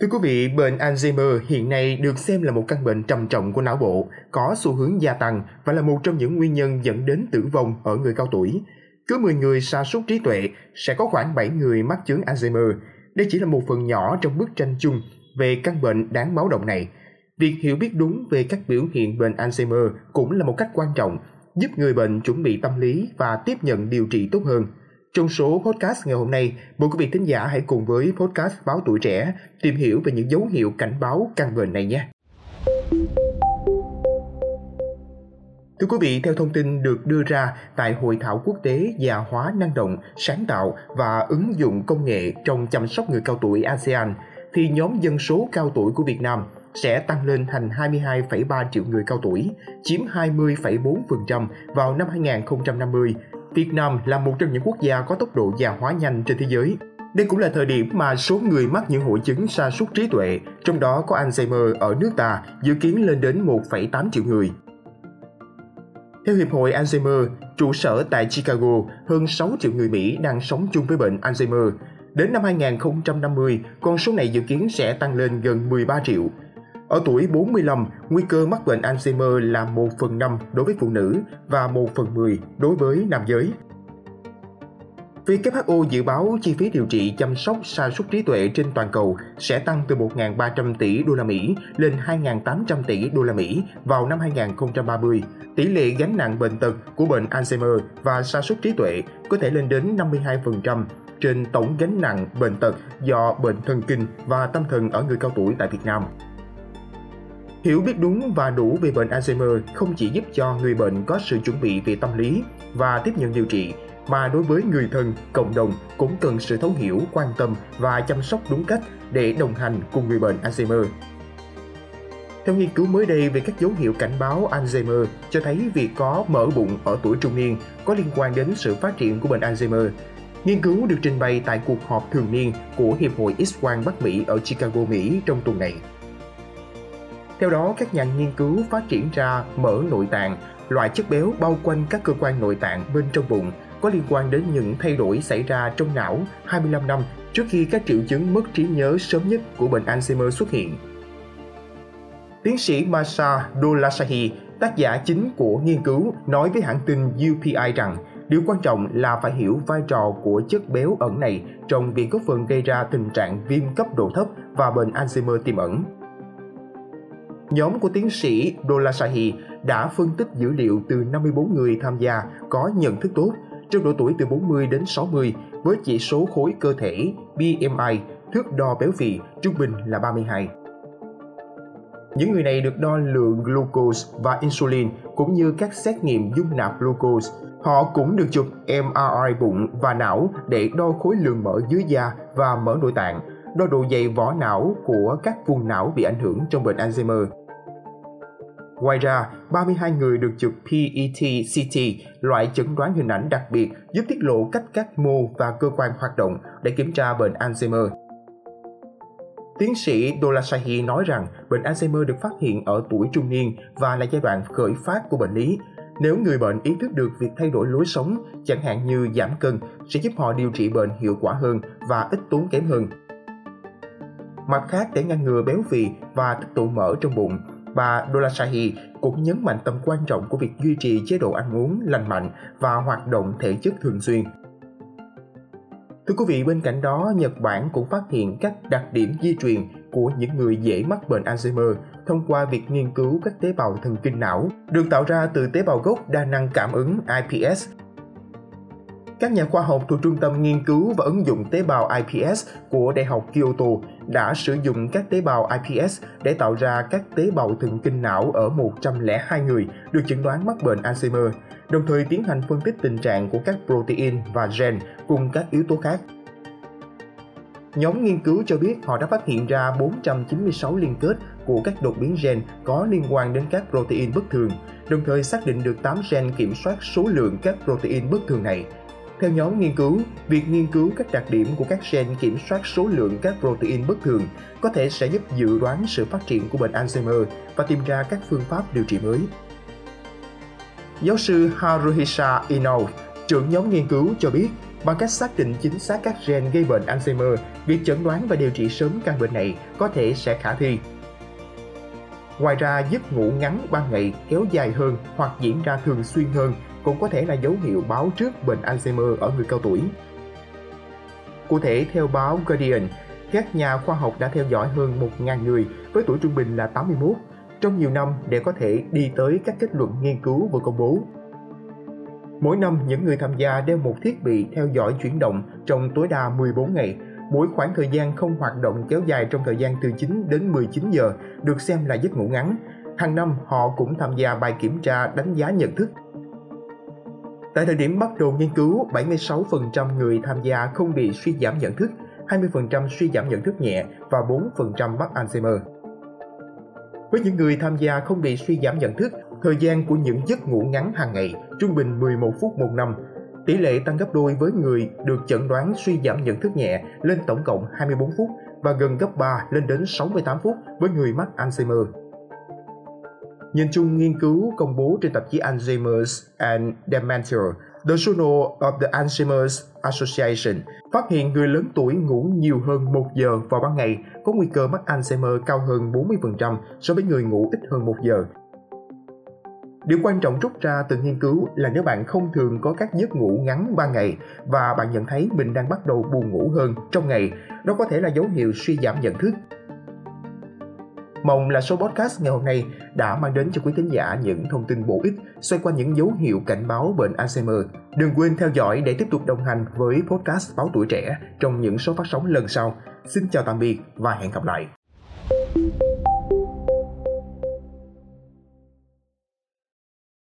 Thưa quý vị, bệnh Alzheimer hiện nay được xem là một căn bệnh trầm trọng của não bộ, có xu hướng gia tăng và là một trong những nguyên nhân dẫn đến tử vong ở người cao tuổi. Cứ 10 người sa sút trí tuệ sẽ có khoảng 7 người mắc chứng Alzheimer. Đây chỉ là một phần nhỏ trong bức tranh chung về căn bệnh đáng báo động này. Việc hiểu biết đúng về các biểu hiện bệnh Alzheimer cũng là một cách quan trọng, giúp người bệnh chuẩn bị tâm lý và tiếp nhận điều trị tốt hơn. Trong số podcast ngày hôm nay, mời quý vị thính giả hãy cùng với podcast Báo Tuổi Trẻ tìm hiểu về những dấu hiệu cảnh báo căn bệnh này nhé. Thưa quý vị, theo thông tin được đưa ra tại Hội thảo quốc tế già hóa năng động, sáng tạo và ứng dụng công nghệ trong chăm sóc người cao tuổi ASEAN, thì nhóm dân số cao tuổi của Việt Nam sẽ tăng lên thành 22,3 triệu người cao tuổi, chiếm 20,4% vào năm 2050 Việt Nam là một trong những quốc gia có tốc độ già hóa nhanh trên thế giới. Đây cũng là thời điểm mà số người mắc những hội chứng sa sút trí tuệ, trong đó có Alzheimer ở nước ta, dự kiến lên đến 1,8 triệu người. Theo Hiệp hội Alzheimer, trụ sở tại Chicago, hơn 6 triệu người Mỹ đang sống chung với bệnh Alzheimer. Đến năm 2050, con số này dự kiến sẽ tăng lên gần 13 triệu. Ở tuổi 45, nguy cơ mắc bệnh Alzheimer là 1 phần 5 đối với phụ nữ và 1 phần 10 đối với nam giới. WHO dự báo chi phí điều trị chăm sóc sa sút trí tuệ trên toàn cầu sẽ tăng từ 1.300 tỷ đô la Mỹ lên 2.800 tỷ đô la Mỹ vào năm 2030. Tỷ lệ gánh nặng bệnh tật của bệnh Alzheimer và sa sút trí tuệ có thể lên đến 52% trên tổng gánh nặng bệnh tật do bệnh thần kinh và tâm thần ở người cao tuổi tại Việt Nam. Hiểu biết đúng và đủ về bệnh Alzheimer không chỉ giúp cho người bệnh có sự chuẩn bị về tâm lý và tiếp nhận điều trị, mà đối với người thân, cộng đồng cũng cần sự thấu hiểu, quan tâm và chăm sóc đúng cách để đồng hành cùng người bệnh Alzheimer. Theo nghiên cứu mới đây về các dấu hiệu cảnh báo Alzheimer cho thấy việc có mỡ bụng ở tuổi trung niên có liên quan đến sự phát triển của bệnh Alzheimer. Nghiên cứu được trình bày tại cuộc họp thường niên của Hiệp hội X-quang Bắc Mỹ ở Chicago, Mỹ trong tuần này. Theo đó, các nhà nghiên cứu phát triển ra mỡ nội tạng, loại chất béo bao quanh các cơ quan nội tạng bên trong bụng có liên quan đến những thay đổi xảy ra trong não 25 năm trước khi các triệu chứng mất trí nhớ sớm nhất của bệnh Alzheimer xuất hiện. Tiến sĩ Masha Dolasahi, tác giả chính của nghiên cứu, nói với hãng tin UPI rằng điều quan trọng là phải hiểu vai trò của chất béo ẩn này trong việc góp phần gây ra tình trạng viêm cấp độ thấp và bệnh Alzheimer tiềm ẩn nhóm của tiến sĩ Dolasahi đã phân tích dữ liệu từ 54 người tham gia có nhận thức tốt trong độ tuổi từ 40 đến 60 với chỉ số khối cơ thể BMI, thước đo béo phì trung bình là 32. Những người này được đo lượng glucose và insulin cũng như các xét nghiệm dung nạp glucose. Họ cũng được chụp MRI bụng và não để đo khối lượng mỡ dưới da và mỡ nội tạng, đo độ dày vỏ não của các vùng não bị ảnh hưởng trong bệnh Alzheimer. Ngoài ra, 32 người được chụp PET-CT, loại chẩn đoán hình ảnh đặc biệt giúp tiết lộ cách các mô và cơ quan hoạt động để kiểm tra bệnh Alzheimer. Tiến sĩ Dolasahi nói rằng bệnh Alzheimer được phát hiện ở tuổi trung niên và là giai đoạn khởi phát của bệnh lý. Nếu người bệnh ý thức được việc thay đổi lối sống, chẳng hạn như giảm cân, sẽ giúp họ điều trị bệnh hiệu quả hơn và ít tốn kém hơn. Mặt khác, để ngăn ngừa béo phì và tích tụ mỡ trong bụng, bà Dolasahi cũng nhấn mạnh tầm quan trọng của việc duy trì chế độ ăn uống lành mạnh và hoạt động thể chất thường xuyên. Thưa quý vị, bên cạnh đó, Nhật Bản cũng phát hiện các đặc điểm di truyền của những người dễ mắc bệnh Alzheimer thông qua việc nghiên cứu các tế bào thần kinh não được tạo ra từ tế bào gốc đa năng cảm ứng IPS các nhà khoa học thuộc Trung tâm Nghiên cứu và ứng dụng tế bào IPS của Đại học Kyoto đã sử dụng các tế bào IPS để tạo ra các tế bào thần kinh não ở 102 người được chẩn đoán mắc bệnh Alzheimer, đồng thời tiến hành phân tích tình trạng của các protein và gen cùng các yếu tố khác. Nhóm nghiên cứu cho biết họ đã phát hiện ra 496 liên kết của các đột biến gen có liên quan đến các protein bất thường, đồng thời xác định được 8 gen kiểm soát số lượng các protein bất thường này. Theo nhóm nghiên cứu, việc nghiên cứu các đặc điểm của các gen kiểm soát số lượng các protein bất thường có thể sẽ giúp dự đoán sự phát triển của bệnh Alzheimer và tìm ra các phương pháp điều trị mới. Giáo sư Haruhisa Ino, trưởng nhóm nghiên cứu cho biết, Bằng cách xác định chính xác các gen gây bệnh Alzheimer, việc chẩn đoán và điều trị sớm căn bệnh này có thể sẽ khả thi. Ngoài ra, giấc ngủ ngắn ban ngày kéo dài hơn hoặc diễn ra thường xuyên hơn cũng có thể là dấu hiệu báo trước bệnh Alzheimer ở người cao tuổi. Cụ thể, theo báo Guardian, các nhà khoa học đã theo dõi hơn 1.000 người với tuổi trung bình là 81 trong nhiều năm để có thể đi tới các kết luận nghiên cứu vừa công bố. Mỗi năm, những người tham gia đeo một thiết bị theo dõi chuyển động trong tối đa 14 ngày. Mỗi khoảng thời gian không hoạt động kéo dài trong thời gian từ 9 đến 19 giờ được xem là giấc ngủ ngắn. Hàng năm, họ cũng tham gia bài kiểm tra đánh giá nhận thức. Tại thời điểm bắt đầu nghiên cứu, 76% người tham gia không bị suy giảm nhận thức, 20% suy giảm nhận thức nhẹ và 4% mắc Alzheimer. Với những người tham gia không bị suy giảm nhận thức, thời gian của những giấc ngủ ngắn hàng ngày trung bình 11 phút một năm. Tỷ lệ tăng gấp đôi với người được chẩn đoán suy giảm nhận thức nhẹ lên tổng cộng 24 phút và gần gấp 3 lên đến 68 phút với người mắc Alzheimer. Nhìn chung nghiên cứu công bố trên tạp chí Alzheimer's and Dementia, The Journal of the Alzheimer's Association phát hiện người lớn tuổi ngủ nhiều hơn 1 giờ vào ban ngày có nguy cơ mắc Alzheimer cao hơn 40% so với người ngủ ít hơn 1 giờ. Điều quan trọng rút ra từ nghiên cứu là nếu bạn không thường có các giấc ngủ ngắn ban ngày và bạn nhận thấy mình đang bắt đầu buồn ngủ hơn trong ngày, đó có thể là dấu hiệu suy giảm nhận thức. Mong là số podcast ngày hôm nay đã mang đến cho quý khán giả những thông tin bổ ích, xoay quanh những dấu hiệu cảnh báo bệnh Alzheimer. Đừng quên theo dõi để tiếp tục đồng hành với podcast Báo Tuổi Trẻ trong những số phát sóng lần sau. Xin chào tạm biệt và hẹn gặp lại.